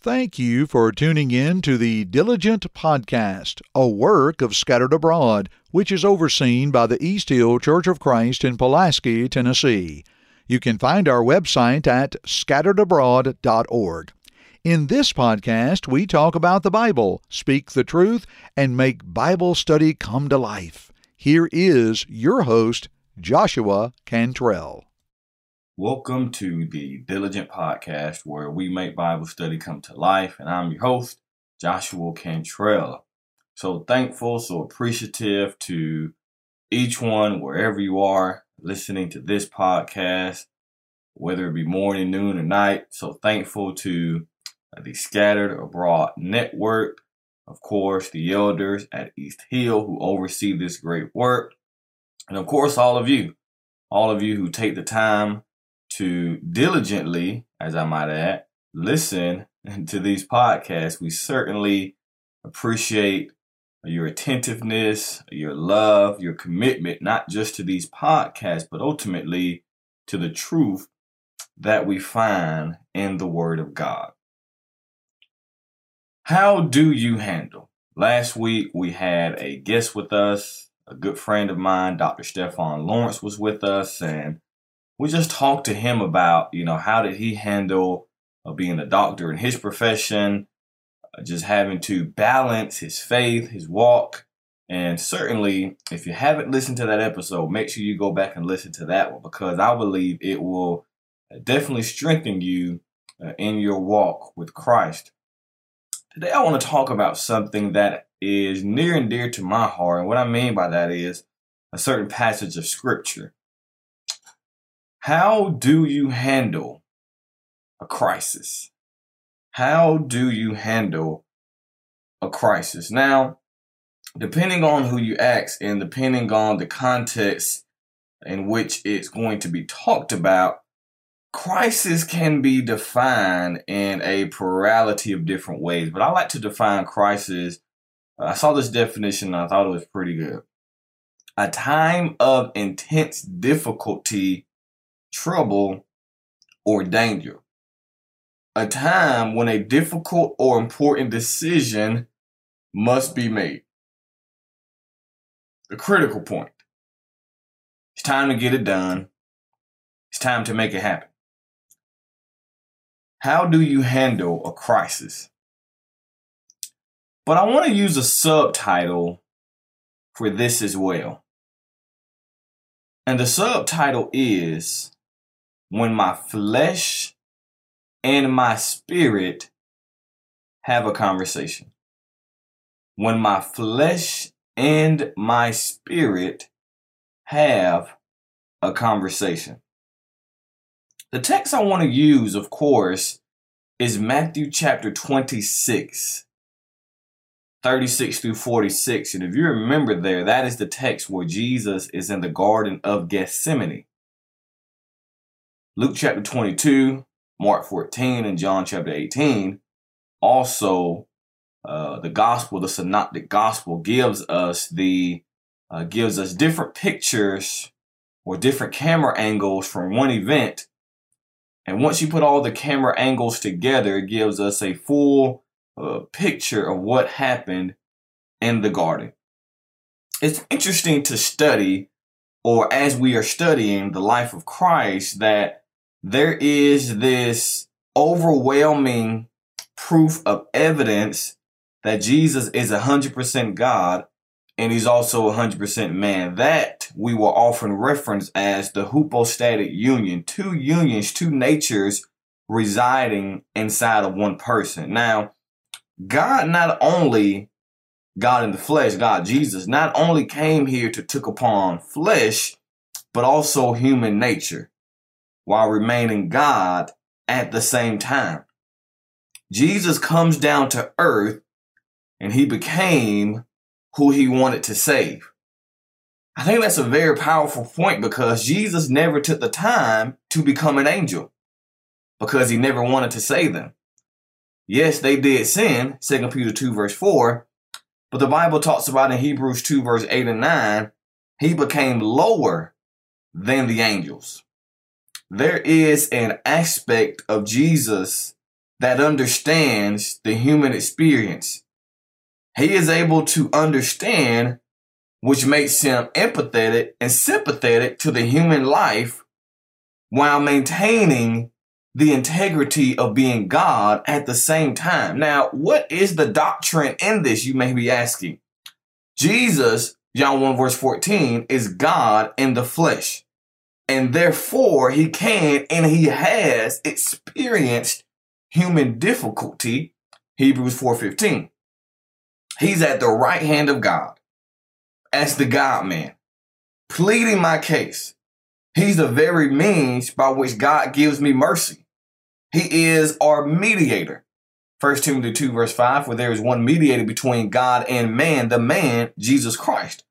Thank you for tuning in to the Diligent Podcast, a work of Scattered Abroad, which is overseen by the East Hill Church of Christ in Pulaski, Tennessee. You can find our website at scatteredabroad.org. In this podcast, we talk about the Bible, speak the truth, and make Bible study come to life. Here is your host, Joshua Cantrell. Welcome to the Diligent Podcast, where we make Bible study come to life. And I'm your host, Joshua Cantrell. So thankful, so appreciative to each one, wherever you are listening to this podcast, whether it be morning, noon, or night. So thankful to the Scattered Abroad Network, of course, the elders at East Hill who oversee this great work, and of course, all of you, all of you who take the time to diligently, as I might add, listen to these podcasts. We certainly appreciate your attentiveness, your love, your commitment, not just to these podcasts, but ultimately to the truth that we find in the Word of God. How do you handle? Last week we had a guest with us, a good friend of mine, Dr. Stefan Lawrence was with us, and we just talked to him about, you know, how did he handle uh, being a doctor in his profession, uh, just having to balance his faith, his walk. And certainly, if you haven't listened to that episode, make sure you go back and listen to that one because I believe it will uh, definitely strengthen you uh, in your walk with Christ. Today, I want to talk about something that is near and dear to my heart. And what I mean by that is a certain passage of scripture. How do you handle a crisis? How do you handle a crisis? Now, depending on who you ask and depending on the context in which it's going to be talked about, crisis can be defined in a plurality of different ways. But I like to define crisis. I saw this definition and I thought it was pretty good. A time of intense difficulty trouble, or danger. A time when a difficult or important decision must be made. The critical point. It's time to get it done. It's time to make it happen. How do you handle a crisis? But I want to use a subtitle for this as well. And the subtitle is when my flesh and my spirit have a conversation. When my flesh and my spirit have a conversation. The text I want to use, of course, is Matthew chapter 26, 36 through 46. And if you remember there, that is the text where Jesus is in the Garden of Gethsemane. Luke chapter 22, Mark 14, and John chapter 18 also uh, the gospel, the synoptic gospel gives us the uh, gives us different pictures or different camera angles from one event. And once you put all the camera angles together, it gives us a full uh, picture of what happened in the garden. It's interesting to study, or as we are studying the life of Christ, that there is this overwhelming proof of evidence that Jesus is 100% God and he's also 100% man. That we will often reference as the hypostatic union, two unions, two natures residing inside of one person. Now, God not only God in the flesh, God Jesus, not only came here to took upon flesh, but also human nature while remaining God at the same time. Jesus comes down to earth and he became who he wanted to save. I think that's a very powerful point because Jesus never took the time to become an angel because he never wanted to save them. Yes, they did sin, 2 Peter 2 verse 4, but the Bible talks about in Hebrews 2 verse 8 and 9, he became lower than the angels there is an aspect of Jesus that understands the human experience. He is able to understand, which makes him empathetic and sympathetic to the human life while maintaining the integrity of being God at the same time. Now, what is the doctrine in this? You may be asking. Jesus, John 1 verse 14, is God in the flesh. And therefore he can and he has experienced human difficulty. Hebrews 4:15. He's at the right hand of God as the God man, pleading my case. He's the very means by which God gives me mercy. He is our mediator. 1 Timothy 2 verse 5, for there is one mediator between God and man, the man, Jesus Christ.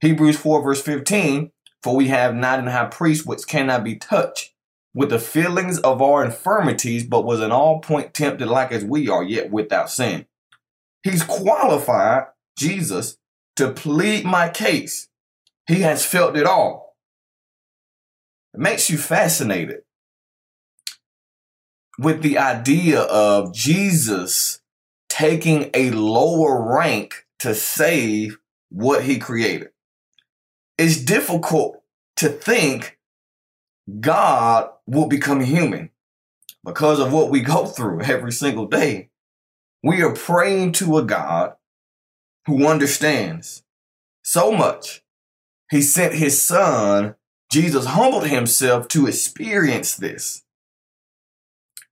Hebrews 4 verse 15, for we have not an high priest which cannot be touched with the feelings of our infirmities, but was in all point tempted like as we are, yet without sin. He's qualified, Jesus, to plead my case. He has felt it all. It makes you fascinated with the idea of Jesus taking a lower rank to save what he created. It's difficult to think God will become human because of what we go through every single day. We are praying to a God who understands so much. He sent his son, Jesus humbled himself to experience this.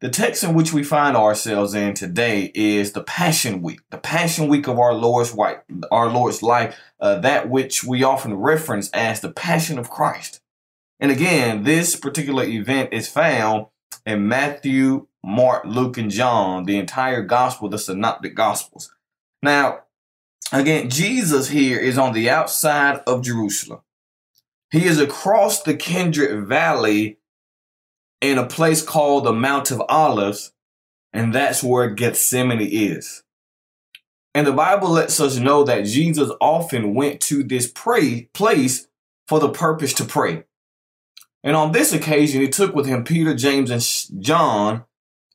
The text in which we find ourselves in today is the Passion Week, the Passion Week of our Lord's life, our Lord's life, uh, that which we often reference as the Passion of Christ. And again, this particular event is found in Matthew, Mark, Luke, and John, the entire gospel, the synoptic gospels. Now, again, Jesus here is on the outside of Jerusalem. He is across the Kidron Valley in a place called the Mount of Olives, and that's where Gethsemane is. And the Bible lets us know that Jesus often went to this pray place for the purpose to pray. And on this occasion, he took with him Peter, James, and John,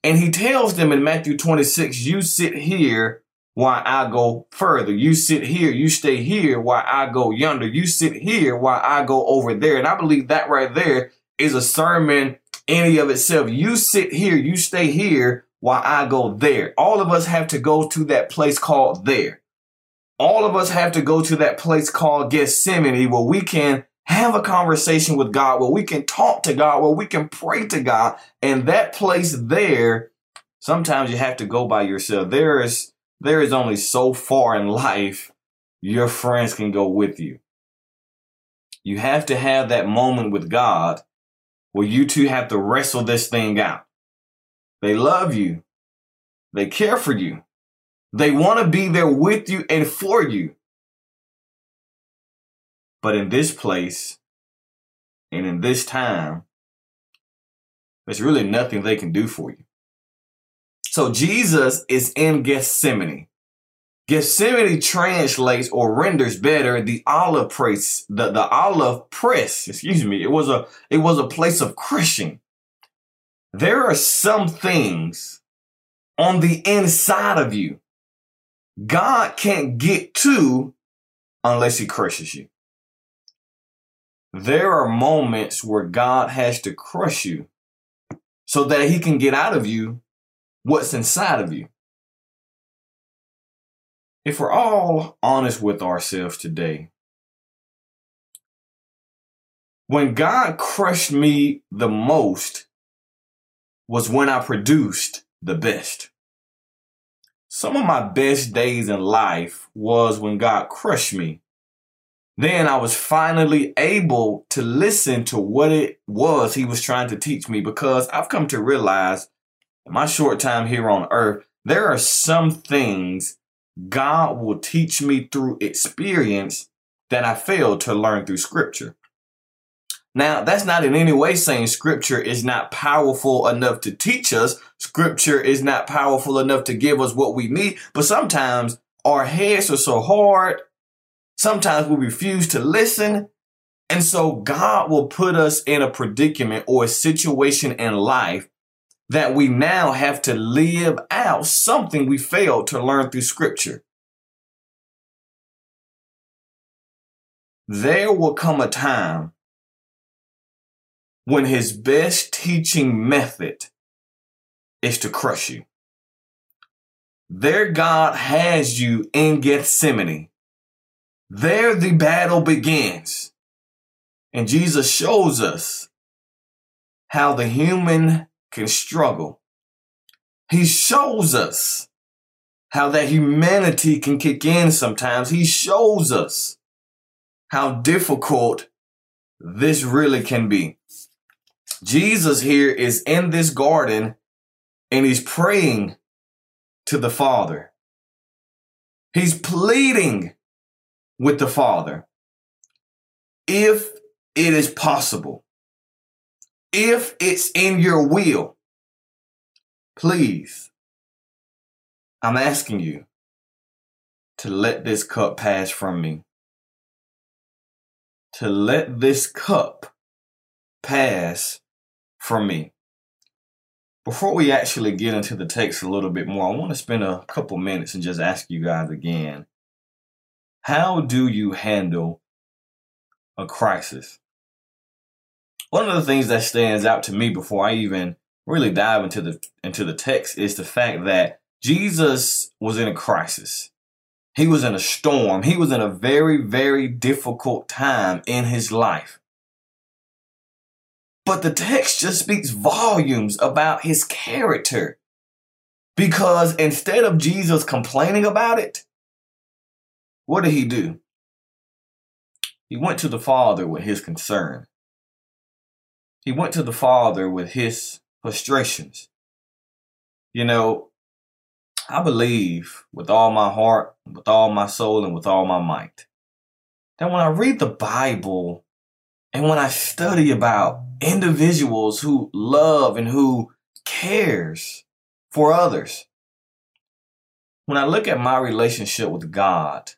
and he tells them in Matthew 26, You sit here while I go further. You sit here, you stay here while I go yonder. You sit here while I go over there. And I believe that right there is a sermon any of itself. You sit here, you stay here while I go there. All of us have to go to that place called there. All of us have to go to that place called Gethsemane where we can have a conversation with God, where we can talk to God, where we can pray to God. And that place there, sometimes you have to go by yourself. There is, there is only so far in life your friends can go with you. You have to have that moment with God where you two have to wrestle this thing out. They love you. They care for you. They want to be there with you and for you. But in this place and in this time, there's really nothing they can do for you. So Jesus is in Gethsemane. Gethsemane translates or renders better the olive press, the, the olive press, excuse me. It was a, it was a place of crushing. There are some things on the inside of you God can't get to unless he crushes you. There are moments where God has to crush you so that he can get out of you what's inside of you if we're all honest with ourselves today, when God crushed me the most was when I produced the best. Some of my best days in life was when God crushed me. Then I was finally able to listen to what it was he was trying to teach me because I've come to realize in my short time here on earth, there are some things God will teach me through experience that I failed to learn through scripture. Now, that's not in any way saying scripture is not powerful enough to teach us. Scripture is not powerful enough to give us what we need. But sometimes our heads are so hard. Sometimes we refuse to listen. And so God will put us in a predicament or a situation in life that we now have to live out something we failed to learn through scripture. There will come a time when his best teaching method is to crush you. There God has you in Gethsemane. There the battle begins. And Jesus shows us how the human can struggle. He shows us how that humanity can kick in sometimes. He shows us how difficult this really can be. Jesus here is in this garden and he's praying to the Father. He's pleading with the Father. If it is possible, if it's in your will, please, I'm asking you to let this cup pass from me. To let this cup pass from me. Before we actually get into the text a little bit more, I want to spend a couple minutes and just ask you guys again how do you handle a crisis? One of the things that stands out to me before I even really dive into the into the text is the fact that Jesus was in a crisis. He was in a storm. He was in a very, very difficult time in his life. But the text just speaks volumes about his character. Because instead of Jesus complaining about it, what did he do? He went to the Father with his concern. He went to the Father with his frustrations. You know, I believe with all my heart, with all my soul, and with all my might that when I read the Bible and when I study about individuals who love and who cares for others, when I look at my relationship with God,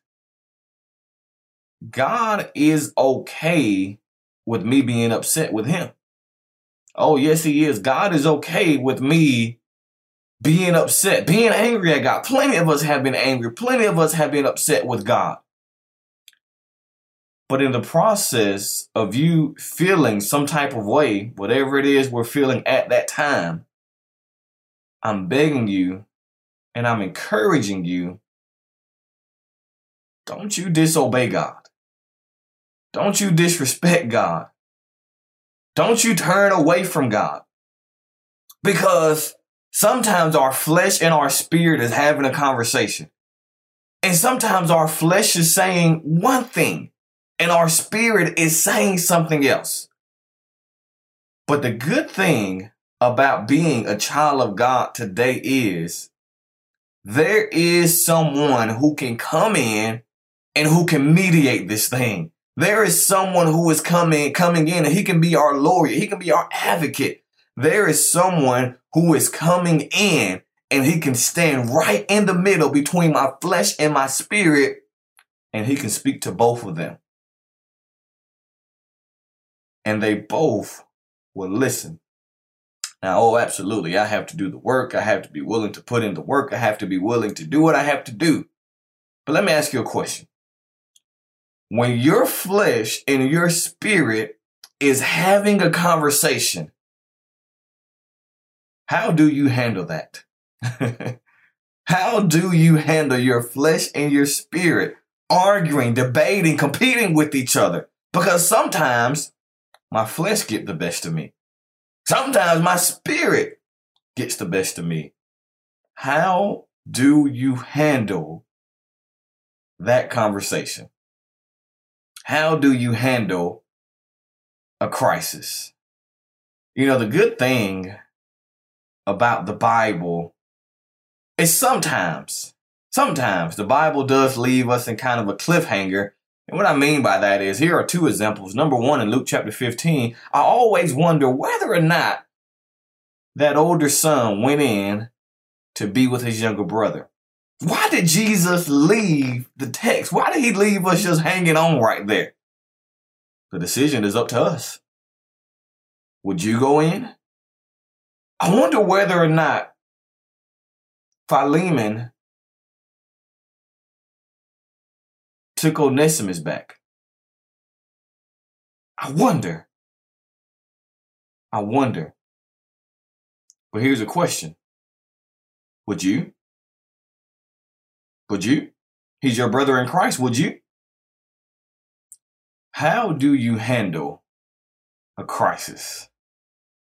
God is okay with me being upset with him. Oh, yes, he is. God is okay with me being upset, being angry at God. Plenty of us have been angry. Plenty of us have been upset with God. But in the process of you feeling some type of way, whatever it is we're feeling at that time, I'm begging you and I'm encouraging you don't you disobey God. Don't you disrespect God. Don't you turn away from God. Because sometimes our flesh and our spirit is having a conversation. And sometimes our flesh is saying one thing and our spirit is saying something else. But the good thing about being a child of God today is there is someone who can come in and who can mediate this thing. There is someone who is coming, coming in and he can be our lawyer. He can be our advocate. There is someone who is coming in and he can stand right in the middle between my flesh and my spirit and he can speak to both of them. And they both will listen. Now, oh, absolutely. I have to do the work. I have to be willing to put in the work. I have to be willing to do what I have to do. But let me ask you a question when your flesh and your spirit is having a conversation, how do you handle that? how do you handle your flesh and your spirit arguing, debating, competing with each other? Because sometimes my flesh get the best of me. Sometimes my spirit gets the best of me. How do you handle that conversation? How do you handle a crisis? You know, the good thing about the Bible is sometimes, sometimes the Bible does leave us in kind of a cliffhanger. And what I mean by that is here are two examples. Number one, in Luke chapter 15, I always wonder whether or not that older son went in to be with his younger brother. Why did Jesus leave the text? Why did he leave us just hanging on right there? The decision is up to us. Would you go in? I wonder whether or not Philemon took Onesimus back. I wonder. I wonder. But here's a question. Would you? Would you? He's your brother in Christ, would you? How do you handle a crisis?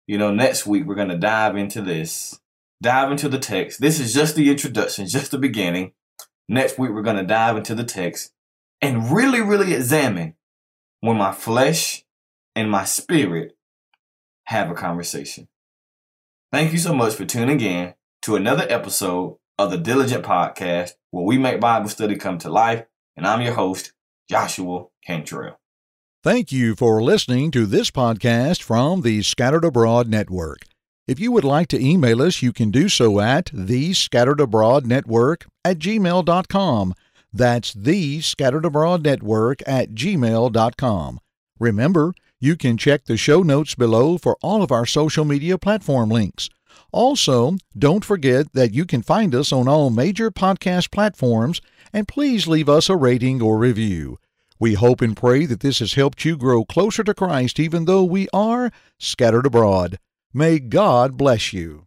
You know, next week we're going to dive into this, dive into the text. This is just the introduction, just the beginning. Next week we're going to dive into the text and really, really examine when my flesh and my spirit have a conversation. Thank you so much for tuning in to another episode of the Diligent Podcast, where we make Bible study come to life. And I'm your host, Joshua Cantrell. Thank you for listening to this podcast from the Scattered Abroad Network. If you would like to email us, you can do so at the Scattered Abroad Network at gmail.com. That's the Scattered Abroad Network at gmail.com. Remember, you can check the show notes below for all of our social media platform links. Also, don't forget that you can find us on all major podcast platforms, and please leave us a rating or review. We hope and pray that this has helped you grow closer to Christ even though we are scattered abroad. May God bless you.